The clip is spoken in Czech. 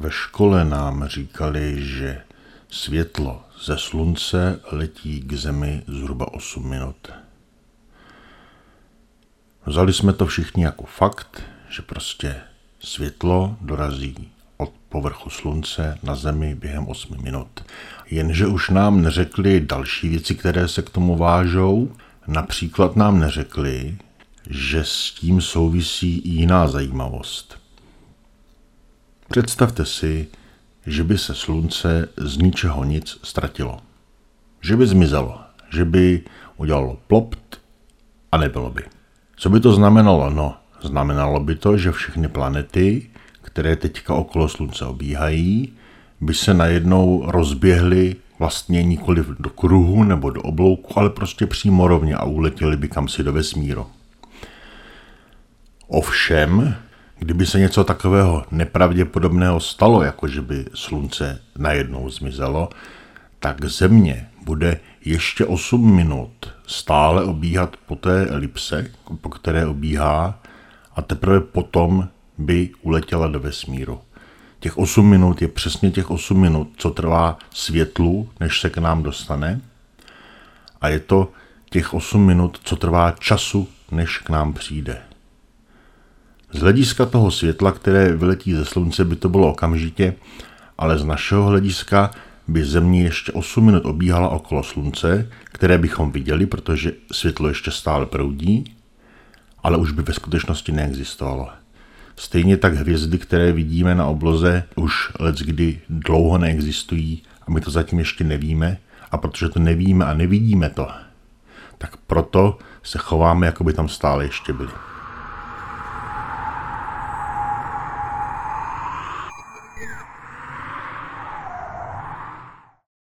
Ve škole nám říkali, že světlo ze slunce letí k zemi zhruba 8 minut. Vzali jsme to všichni jako fakt, že prostě světlo dorazí od povrchu slunce na zemi během 8 minut. Jenže už nám neřekli další věci, které se k tomu vážou. Například nám neřekli, že s tím souvisí i jiná zajímavost. Představte si, že by se slunce z ničeho nic ztratilo. Že by zmizelo, že by udělalo plopt a nebylo by. Co by to znamenalo? No, znamenalo by to, že všechny planety, které teďka okolo slunce obíhají, by se najednou rozběhly vlastně nikoli do kruhu nebo do oblouku, ale prostě přímo rovně a uletěli by kam si do vesmíru. Ovšem, kdyby se něco takového nepravděpodobného stalo, jako že by slunce najednou zmizelo, tak Země bude ještě 8 minut stále obíhat po té elipse, po které obíhá, a teprve potom by uletěla do vesmíru. Těch 8 minut je přesně těch 8 minut, co trvá světlu, než se k nám dostane. A je to těch 8 minut, co trvá času, než k nám přijde. Z hlediska toho světla, které vyletí ze slunce, by to bylo okamžitě, ale z našeho hlediska by Země ještě 8 minut obíhala okolo slunce, které bychom viděli, protože světlo ještě stále proudí, ale už by ve skutečnosti neexistovalo. Stejně tak hvězdy, které vidíme na obloze, už let kdy dlouho neexistují a my to zatím ještě nevíme. A protože to nevíme a nevidíme to, tak proto se chováme, jako by tam stále ještě byli.